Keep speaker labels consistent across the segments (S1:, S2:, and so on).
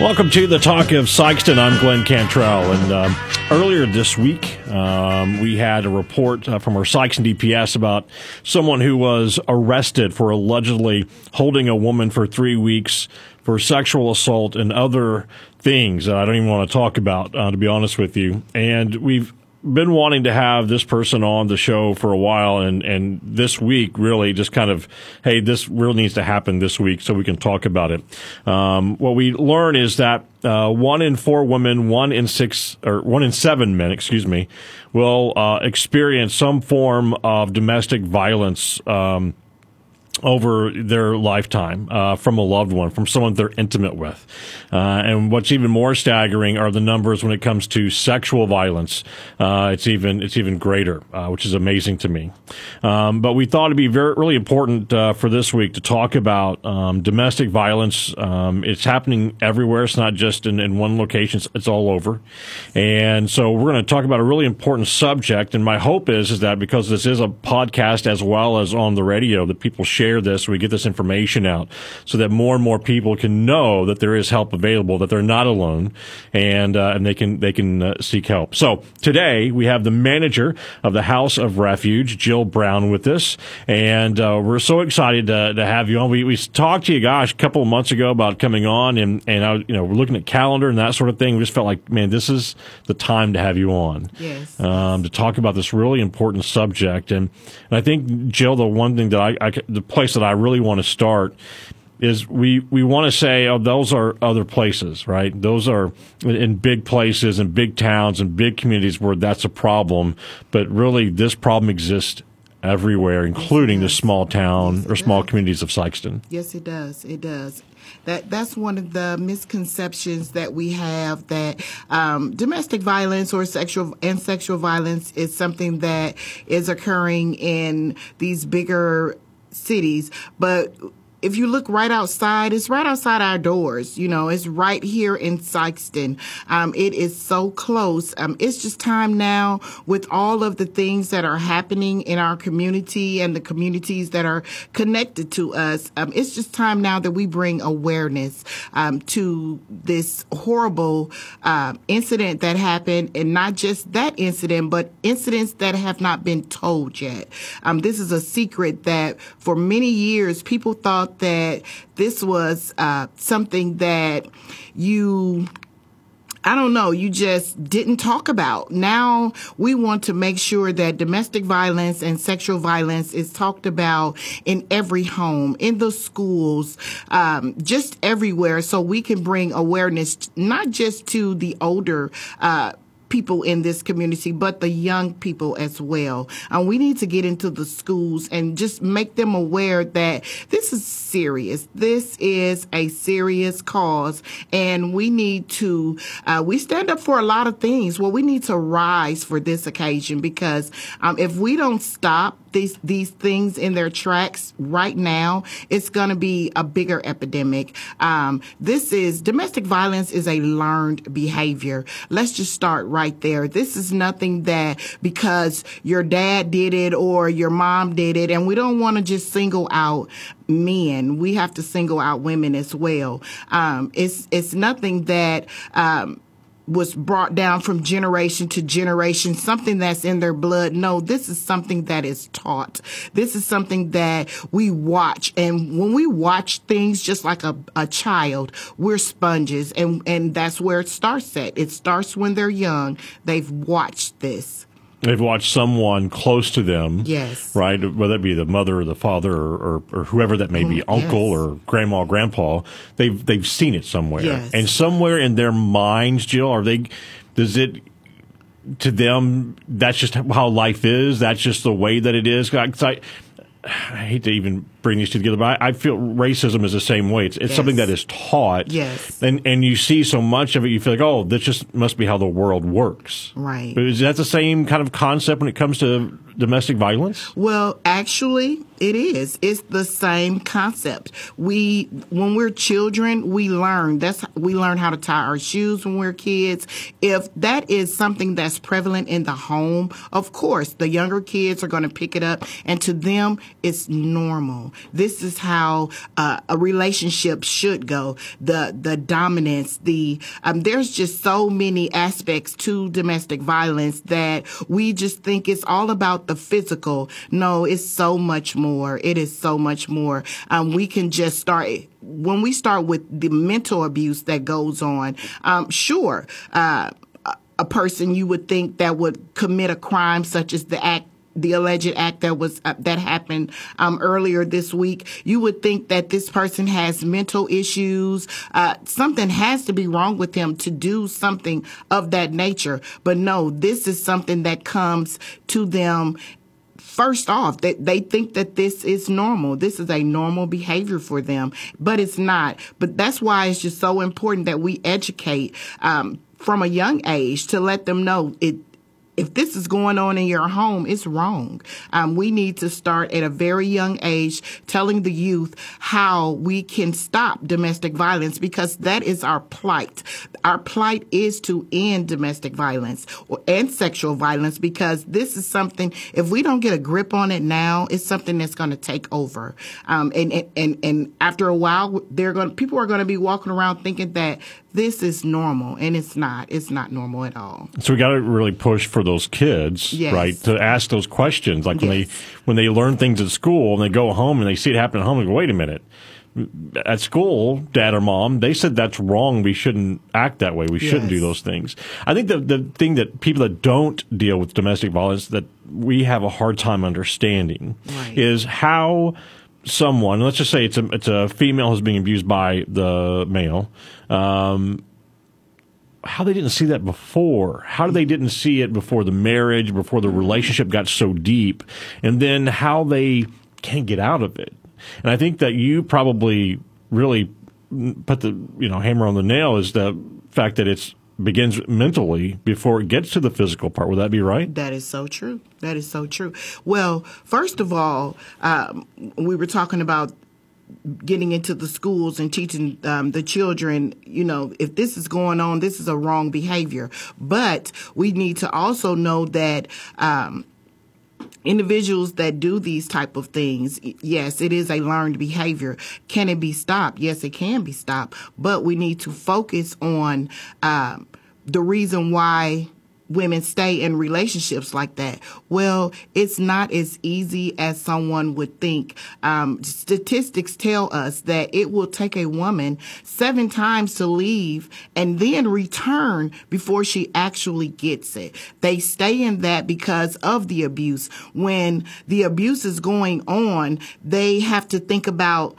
S1: Welcome to the Talk of Sikeston. I'm Glenn Cantrell. And um, earlier this week, um, we had a report uh, from our Sikeston DPS about someone who was arrested for allegedly holding a woman for three weeks for sexual assault and other things that I don't even want to talk about, uh, to be honest with you. And we've been wanting to have this person on the show for a while and, and this week really just kind of, hey, this really needs to happen this week so we can talk about it. Um, what we learn is that, uh, one in four women, one in six, or one in seven men, excuse me, will, uh, experience some form of domestic violence, um, over their lifetime uh, from a loved one, from someone they're intimate with. Uh, and what's even more staggering are the numbers when it comes to sexual violence. Uh, it's even it's even greater, uh, which is amazing to me. Um, but we thought it'd be very really important uh, for this week to talk about um, domestic violence. Um, it's happening everywhere. It's not just in, in one location. It's, it's all over. And so we're going to talk about a really important subject. And my hope is is that because this is a podcast as well as on the radio, that people share share this, we get this information out so that more and more people can know that there is help available, that they're not alone, and uh, and they can they can uh, seek help. So today we have the manager of the House of Refuge, Jill Brown, with us, and uh, we're so excited to, to have you on. We we talked to you, gosh, a couple of months ago about coming on, and and I, you know we're looking at calendar and that sort of thing. We just felt like, man, this is the time to have you on,
S2: yes,
S1: um, to talk about this really important subject. And, and I think Jill, the one thing that I, I the place that I really want to start is we, we want to say, oh, those are other places, right? Those are in big places and big towns and big communities where that's a problem. But really, this problem exists everywhere, including the small town
S2: yes,
S1: or small
S2: does.
S1: communities of Sikeston.
S2: Yes, it does. It does. That that's one of the misconceptions that we have that um, domestic violence or sexual and sexual violence is something that is occurring in these bigger cities, but if you look right outside, it's right outside our doors. You know, it's right here in Sikeston. Um, it is so close. Um, it's just time now with all of the things that are happening in our community and the communities that are connected to us. Um, it's just time now that we bring awareness um, to this horrible uh, incident that happened, and not just that incident, but incidents that have not been told yet. Um, this is a secret that for many years people thought that this was uh, something that you I don't know, you just didn't talk about. Now we want to make sure that domestic violence and sexual violence is talked about in every home, in the schools, um, just everywhere so we can bring awareness not just to the older uh, people in this community, but the young people as well. And we need to get into the schools and just make them aware that this is serious. This is a serious cause, and we need to. Uh, we stand up for a lot of things. Well, we need to rise for this occasion because um, if we don't stop these these things in their tracks right now, it's going to be a bigger epidemic. Um, this is domestic violence is a learned behavior. Let's just start right there. This is nothing that because your dad did it or your mom did it, and we don't want to just single out men. We have to single out women as well. Um, it's it's nothing that. Um, was brought down from generation to generation, something that's in their blood. No, this is something that is taught. This is something that we watch. And when we watch things just like a, a child, we're sponges. And, and that's where it starts at. It starts when they're young. They've watched this.
S1: They've watched someone close to them,
S2: yes,
S1: right? Whether it be the mother or the father or, or, or whoever that may be, uncle
S2: yes.
S1: or grandma, or grandpa. They've they've seen it somewhere,
S2: yes.
S1: and somewhere in their minds, Jill, are they? Does it to them? That's just how life is. That's just the way that it is. I, I hate to even bring these two together, but I, I feel racism is the same way. It's, it's
S2: yes.
S1: something that is taught.
S2: Yes.
S1: And, and you see so much of it, you feel like, oh, this just must be how the world works.
S2: Right.
S1: Is that the same kind of concept when it comes to domestic violence?
S2: Well, actually, It is. It's the same concept. We, when we're children, we learn. That's we learn how to tie our shoes when we're kids. If that is something that's prevalent in the home, of course, the younger kids are going to pick it up, and to them, it's normal. This is how uh, a relationship should go. The the dominance, the um, there's just so many aspects to domestic violence that we just think it's all about the physical. No, it's so much more. It is so much more. Um, we can just start when we start with the mental abuse that goes on. Um, sure, uh, a person you would think that would commit a crime such as the act the alleged act that was uh, that happened um, earlier this week, you would think that this person has mental issues. Uh, something has to be wrong with him to do something of that nature. But no, this is something that comes to them first off, they, they think that this is normal. This is a normal behavior for them, but it's not. But that's why it's just so important that we educate um, from a young age to let them know it if this is going on in your home, it's wrong. Um, we need to start at a very young age telling the youth how we can stop domestic violence because that is our plight. Our plight is to end domestic violence and sexual violence because this is something, if we don't get a grip on it now, it's something that's going to take over. Um, and, and, and after a while, they're going, people are going to be walking around thinking that this is normal and it's not it's not normal at all
S1: so we got to really push for those kids yes. right to ask those questions like when yes. they when they learn things at school and they go home and they see it happen at home and go wait a minute at school, dad or mom, they said that's wrong. We shouldn't act that way. We yes. shouldn't do those things. I think the the thing that people that don't deal with domestic violence that we have a hard time understanding right. is how someone, let's just say it's a it's a female who's being abused by the male. Um, how they didn't see that before, how they didn't see it before the marriage, before the relationship got so deep, and then how they can't get out of it. And I think that you probably really put the you know hammer on the nail is the fact that it's begins mentally before it gets to the physical part. Would that be right?
S2: That is so true. That is so true. Well, first of all, um, we were talking about getting into the schools and teaching um, the children, you know, if this is going on, this is a wrong behavior. But we need to also know that um, individuals that do these type of things yes it is a learned behavior can it be stopped yes it can be stopped but we need to focus on um, the reason why women stay in relationships like that? Well, it's not as easy as someone would think. Um, statistics tell us that it will take a woman seven times to leave and then return before she actually gets it. They stay in that because of the abuse. When the abuse is going on, they have to think about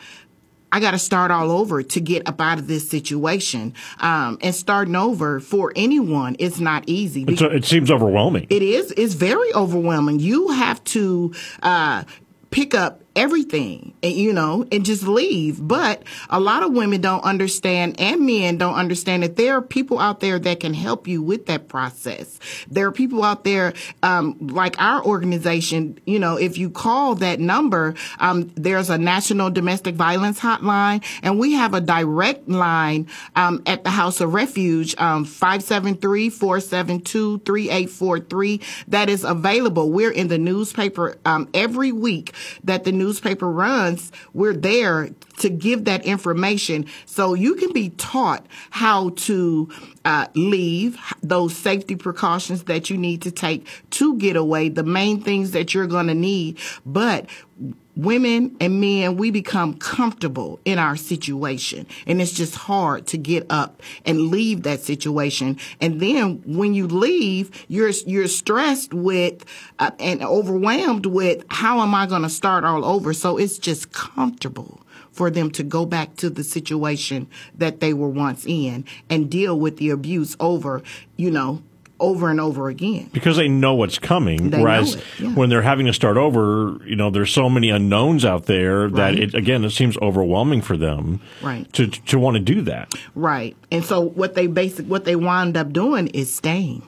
S2: I got to start all over to get up out of this situation. Um, and starting over for anyone is not easy.
S1: A, it seems overwhelming.
S2: It is. It's very overwhelming. You have to uh, pick up everything, you know, and just leave. But a lot of women don't understand and men don't understand that there are people out there that can help you with that process. There are people out there, um, like our organization, you know, if you call that number, um, there's a national domestic violence hotline and we have a direct line, um, at the House of Refuge, um, 573-472-3843 that is available. We're in the newspaper, um, every week that the newspaper runs, we're there to give that information so you can be taught how to uh, leave, those safety precautions that you need to take to get away, the main things that you're going to need. But women and men, we become comfortable in our situation. And it's just hard to get up and leave that situation. And then when you leave, you're, you're stressed with uh, and overwhelmed with how am I going to start all over? So it's just comfortable for them to go back to the situation that they were once in and deal with the abuse over, you know, over and over again.
S1: Because they know what's coming. They whereas yeah. when they're having to start over, you know, there's so many unknowns out there that right. it, again, it seems overwhelming for them right. to, to want to do that.
S2: Right. And so what they basic, what they wind up doing is staying.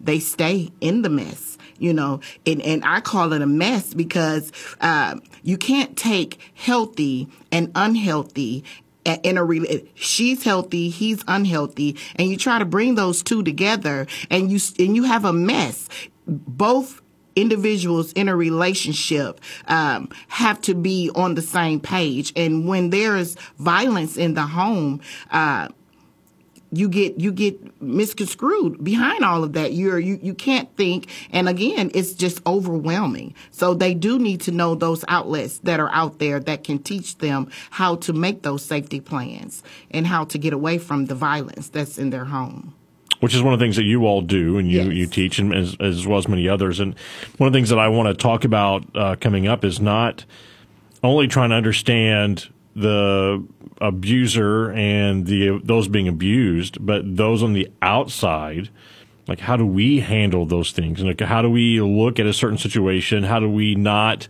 S2: They stay in the mess you know, and, and I call it a mess because uh, you can't take healthy and unhealthy in a she's healthy he's unhealthy and you try to bring those two together and you and you have a mess. Both individuals in a relationship um, have to be on the same page and when there's violence in the home uh, you get you get misconstrued behind all of that. You're you you can't think, and again, it's just overwhelming. So they do need to know those outlets that are out there that can teach them how to make those safety plans and how to get away from the violence that's in their home
S1: which is one of the things that you all do and you, yes. you teach, and as, as, well as many others. And one of the things that I want to talk about uh, coming up is not only trying to understand the abuser and the those being abused, but those on the outside, like how do we handle those things? And like how do we look at a certain situation? How do we not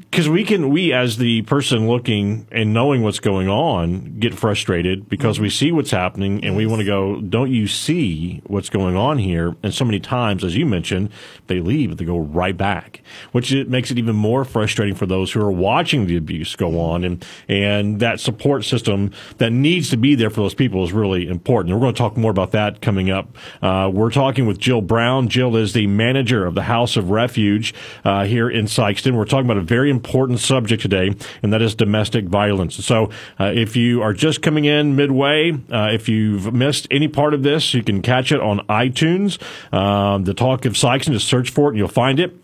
S1: because we can we as the person looking and knowing what's going on get frustrated because we see what's happening and we want to go don't you see what's going on here? And so many times as you mentioned they leave they go right back which it makes it even more frustrating for those who are watching the abuse go on. And and that support system that needs to be there for those people is really important. We're going to talk more about that coming up. Uh, we're talking with Jill Brown. Jill is the manager of the House of Refuge uh, here in Sikeston we're talking about a very important subject today, and that is domestic violence. So, uh, if you are just coming in midway, uh, if you've missed any part of this, you can catch it on iTunes. Um, the Talk of Sikeston, just search for it and you'll find it.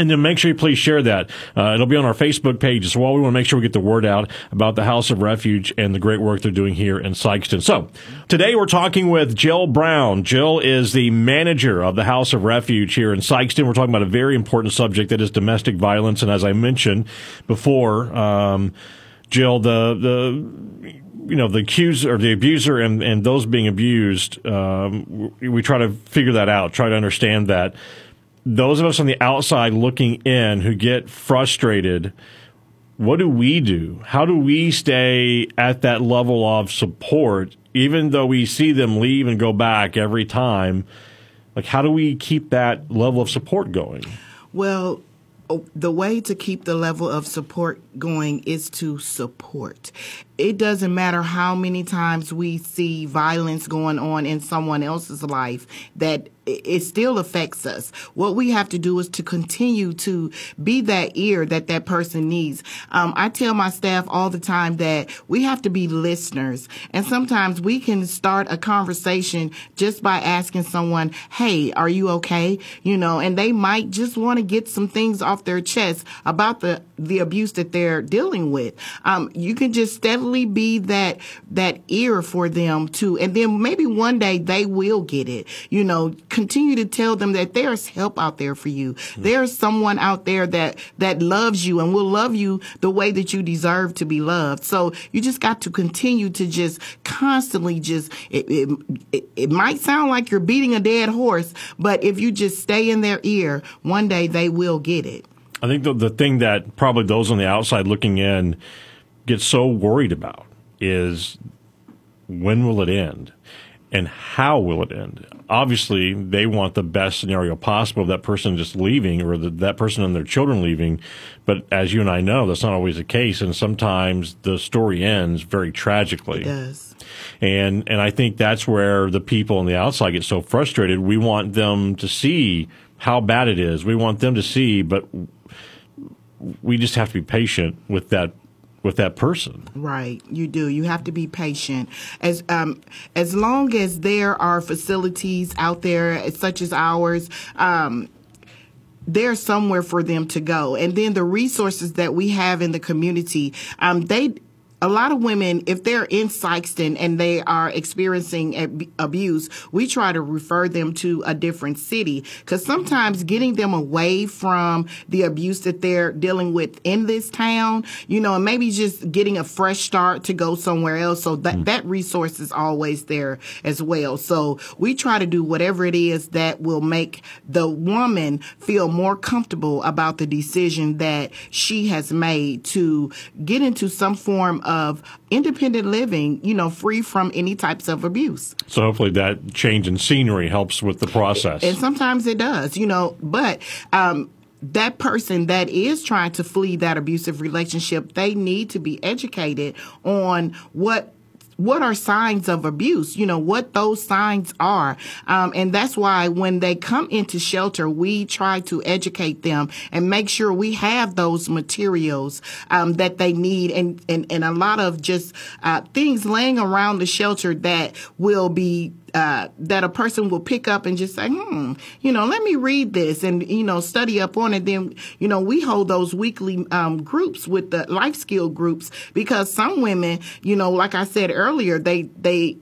S1: And then make sure you please share that. Uh, it'll be on our Facebook page as well. We want to make sure we get the word out about the House of Refuge and the great work they're doing here in Sikeston. So today we're talking with Jill Brown. Jill is the manager of the House of Refuge here in Sikeston. We're talking about a very important subject that is domestic violence. And as I mentioned before, um, Jill, the, the, you know the accuser or the abuser and, and those being abused, um, we try to figure that out, try to understand that those of us on the outside looking in who get frustrated, what do we do? How do we stay at that level of support, even though we see them leave and go back every time? Like, how do we keep that level of support going?
S2: Well, the way to keep the level of support going is to support. It doesn't matter how many times we see violence going on in someone else's life that it still affects us. What we have to do is to continue to be that ear that that person needs. Um, I tell my staff all the time that we have to be listeners. And sometimes we can start a conversation just by asking someone, Hey, are you okay? You know, and they might just want to get some things off their chest about the, the abuse that they're dealing with. Um, you can just steadily be that, that ear for them too. And then maybe one day they will get it, you know, continue to tell them that there's help out there for you. Mm-hmm. There's someone out there that, that loves you and will love you the way that you deserve to be loved. So you just got to continue to just constantly just, it, it, it, it might sound like you're beating a dead horse, but if you just stay in their ear, one day they will get it.
S1: I think the, the thing that probably those on the outside looking in get so worried about is when will it end? and how will it end? Obviously, they want the best scenario possible of that person just leaving or the, that person and their children leaving. But as you and I know, that's not always the case. And sometimes the story ends very tragically.
S2: It does.
S1: And, and I think that's where the people on the outside get so frustrated. We want them to see how bad it is. We want them to see, but we just have to be patient with that with that person.
S2: Right, you do. You have to be patient. As um, as long as there are facilities out there such as ours, um, there's somewhere for them to go. And then the resources that we have in the community, um, they a lot of women, if they're in Sikeston and they are experiencing ab- abuse, we try to refer them to a different city because sometimes getting them away from the abuse that they're dealing with in this town, you know, and maybe just getting a fresh start to go somewhere else. So that, mm. that resource is always there as well. So we try to do whatever it is that will make the woman feel more comfortable about the decision that she has made to get into some form of independent living, you know, free from any types of abuse.
S1: So hopefully that change in scenery helps with the process.
S2: And sometimes it does, you know, but um, that person that is trying to flee that abusive relationship, they need to be educated on what what are signs of abuse? You know, what those signs are. Um, and that's why when they come into shelter, we try to educate them and make sure we have those materials um, that they need and, and, and a lot of just uh, things laying around the shelter that will be uh, that a person will pick up and just say, hmm, you know, let me read this and, you know, study up on it. Then, you know, we hold those weekly um, groups with the life skill groups because some women, you know, like I said earlier, they, they,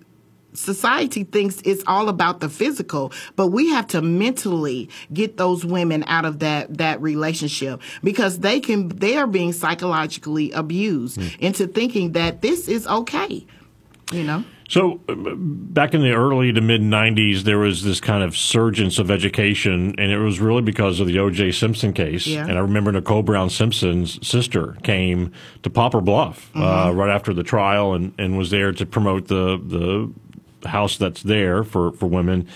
S2: society thinks it's all about the physical, but we have to mentally get those women out of that that relationship because they can they are being psychologically abused mm. into thinking that this is okay. You know.
S1: So, uh, back in the early to mid 90s, there was this kind of surgence of education, and it was really because of the O.J. Simpson case.
S2: Yeah.
S1: And I remember Nicole Brown Simpson's sister came to Poplar Bluff uh, mm-hmm. uh, right after the trial and, and was there to promote the, the house that's there for, for women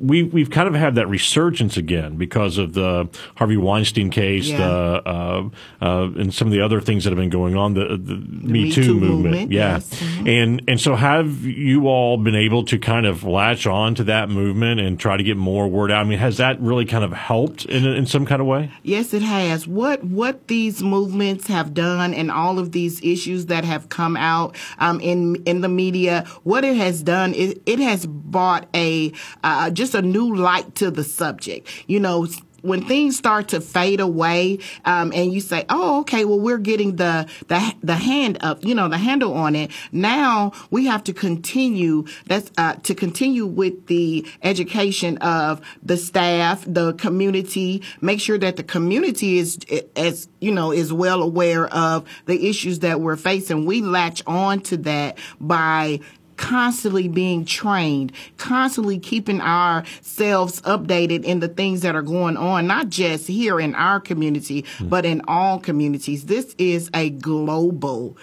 S1: we we've kind of had that resurgence again because of the Harvey Weinstein case, yeah. the uh, uh, and some of the other things that have been going on, the, the, the Me, Me, Too, Too movement, movement, yeah, yes. mm-hmm. and and so have you all been able to kind of latch on to that movement and try to get more word out? I mean, has that really kind of helped in in some kind of way?
S2: Yes, it has. What what these movements have done and all of these issues that have come out um, in in the media, what it has done is it has brought a uh, just just a new light to the subject. You know, when things start to fade away, um, and you say, "Oh, okay, well, we're getting the the the hand up, you know, the handle on it." Now we have to continue. That's uh, to continue with the education of the staff, the community. Make sure that the community is as you know is well aware of the issues that we're facing. We latch on to that by constantly being trained, constantly keeping ourselves updated in the things that are going on, not just here in our community, mm. but in all communities. This is a global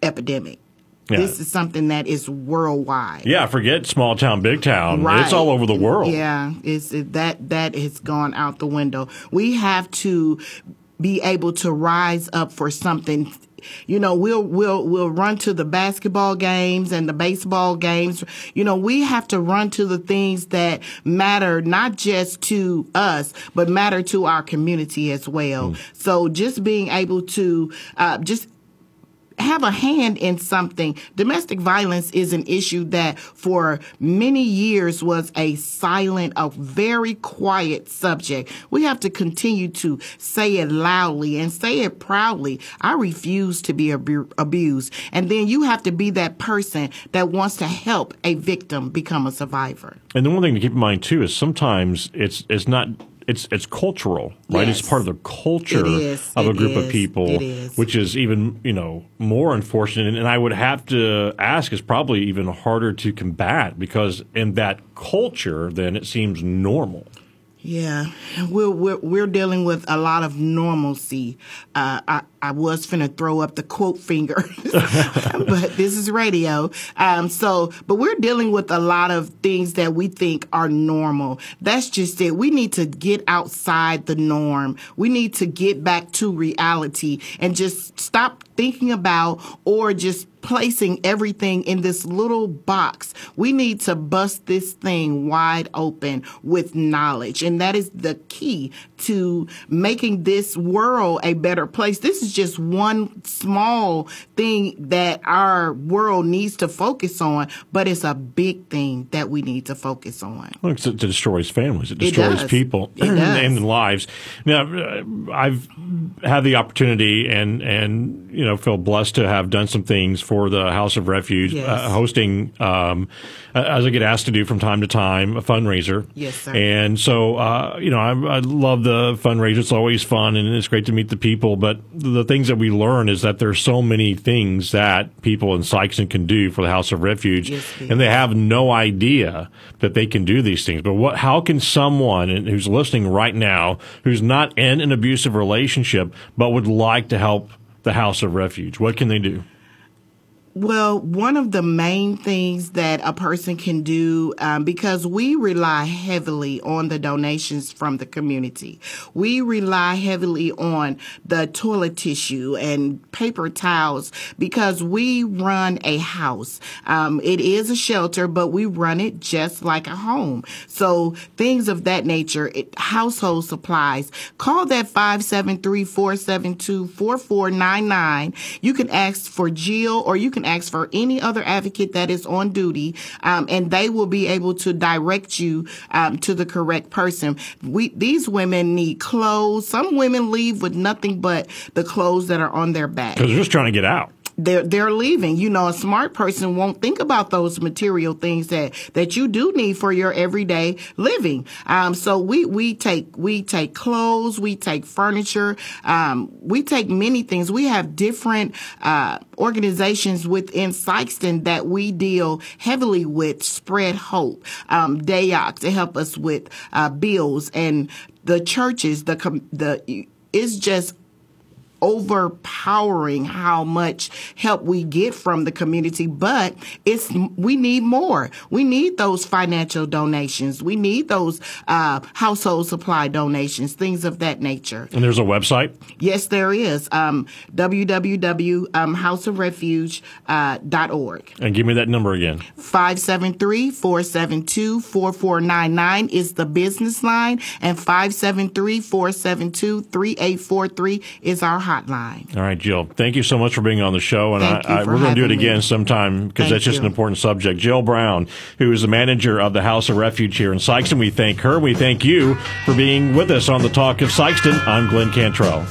S2: epidemic. Yeah. This is something that is worldwide.
S1: Yeah, forget small town, big town. Right. It's all over the world.
S2: Yeah, it's that that has gone out the window. We have to be able to rise up for something you know, we'll we'll we'll run to the basketball games and the baseball games. You know, we have to run to the things that matter not just to us, but matter to our community as well. Mm. So just being able to uh, just have a hand in something. Domestic violence is an issue that for many years was a silent, a very quiet subject. We have to continue to say it loudly and say it proudly. I refuse to be abu- abused. And then you have to be that person that wants to help a victim become a survivor.
S1: And the one thing to keep in mind too is sometimes it's it's not it's it's cultural, right? Yes. It's part of the culture of a group
S2: is.
S1: of people, which is even you know more unfortunate. And I would have to ask is probably even harder to combat because in that culture, then it seems normal.
S2: Yeah, we're, we're, we're dealing with a lot of normalcy. Uh, I, I was finna throw up the quote finger, but this is radio. Um, so, but we're dealing with a lot of things that we think are normal. That's just it. We need to get outside the norm. We need to get back to reality and just stop thinking about or just placing everything in this little box. We need to bust this thing wide open with knowledge. And that is the key to making this world a better place. This is just one small thing that our world needs to focus on, but it's a big thing that we need to focus on.
S1: Well, it destroys families. It destroys
S2: it
S1: people and lives. Now, I've had the opportunity and, and, you know, feel blessed to have done some things for for the House of Refuge,
S2: yes.
S1: uh, hosting, um, as I get asked to do from time to time, a fundraiser.
S2: Yes, sir.
S1: And so, uh, you know, I, I, love the fundraiser. It's always fun and it's great to meet the people. But the things that we learn is that there's so many things that people in Sikeston can do for the House of Refuge,
S2: yes,
S1: and they have no idea that they can do these things. But what? How can someone who's listening right now, who's not in an abusive relationship, but would like to help the House of Refuge? What can they do?
S2: Well, one of the main things that a person can do, um, because we rely heavily on the donations from the community, we rely heavily on the toilet tissue and paper towels because we run a house. Um, it is a shelter, but we run it just like a home. So things of that nature, it, household supplies, call that 573-472-4499. You can ask for Jill or you can ask for any other advocate that is on duty, um, and they will be able to direct you um, to the correct person. We these women need clothes. Some women leave with nothing but the clothes that are on their back.
S1: Because they're just trying to get out
S2: they're they're leaving. You know, a smart person won't think about those material things that that you do need for your everyday living. Um, so we we take we take clothes, we take furniture, um, we take many things. We have different uh, organizations within Sikeston that we deal heavily with. Spread Hope, um, DAEOC to help us with uh, bills and the churches. The the is just overpowering how much help we get from the community, but it's we need more. We need those financial donations. We need those uh, household supply donations, things of that nature.
S1: And there's a website.
S2: Yes, there is. Um, www.houseofrefuge.org.
S1: Uh, and give me that number again.
S2: 573-472-4499 is the business line, and 573-472-3843 is our hotline.
S1: All right, Jill. Thank you so much for being on the show, and I, I, we're going to do it again me. sometime because that's just you. an important subject. Jill Brown, who is the manager of the House of Refuge here in Sikeston, we thank her. We thank you for being with us on the Talk of Sikeston. I'm Glenn Cantrell.